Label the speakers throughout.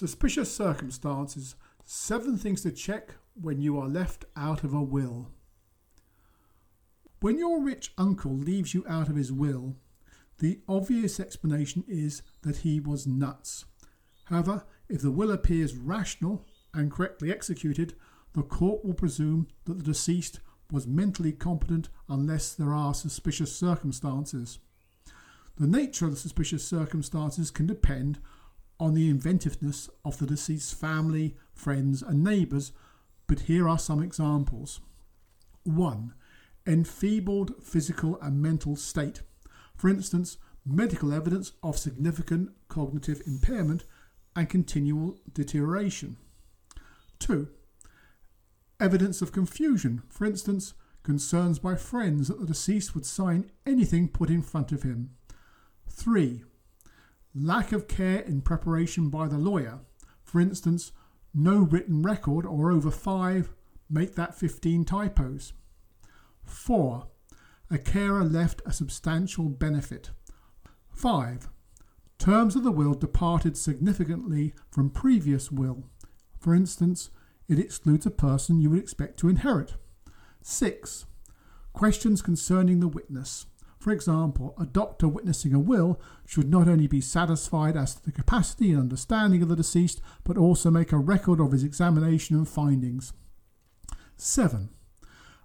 Speaker 1: Suspicious circumstances. Seven things to check when you are left out of a will. When your rich uncle leaves you out of his will, the obvious explanation is that he was nuts. However, if the will appears rational and correctly executed, the court will presume that the deceased was mentally competent unless there are suspicious circumstances. The nature of the suspicious circumstances can depend on the inventiveness of the deceased's family, friends, and neighbours, but here are some examples. 1. Enfeebled physical and mental state. For instance, medical evidence of significant cognitive impairment and continual deterioration. 2. Evidence of confusion. For instance, concerns by friends that the deceased would sign anything put in front of him. 3 lack of care in preparation by the lawyer. For instance, no written record or over five, make that 15 typos. 4. A carer left a substantial benefit. 5. Terms of the will departed significantly from previous will. For instance, it excludes a person you would expect to inherit. 6. Questions concerning the witness. For example, a doctor witnessing a will should not only be satisfied as to the capacity and understanding of the deceased, but also make a record of his examination and findings. 7.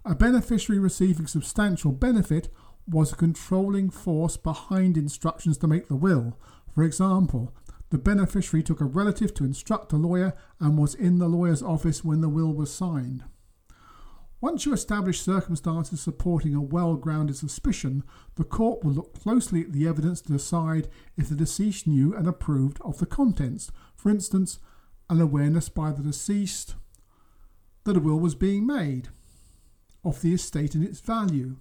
Speaker 1: A beneficiary receiving substantial benefit was a controlling force behind instructions to make the will. For example, the beneficiary took a relative to instruct a lawyer and was in the lawyer's office when the will was signed. Once you establish circumstances supporting a well grounded suspicion, the court will look closely at the evidence to decide if the deceased knew and approved of the contents. For instance, an awareness by the deceased that a will was being made, of the estate and its value,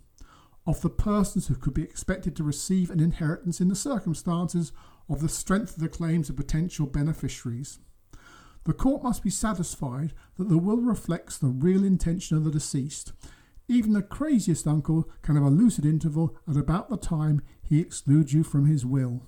Speaker 1: of the persons who could be expected to receive an inheritance in the circumstances, of the strength of the claims of potential beneficiaries. The court must be satisfied that the will reflects the real intention of the deceased. Even the craziest uncle can have a lucid interval at about the time he excludes you from his will.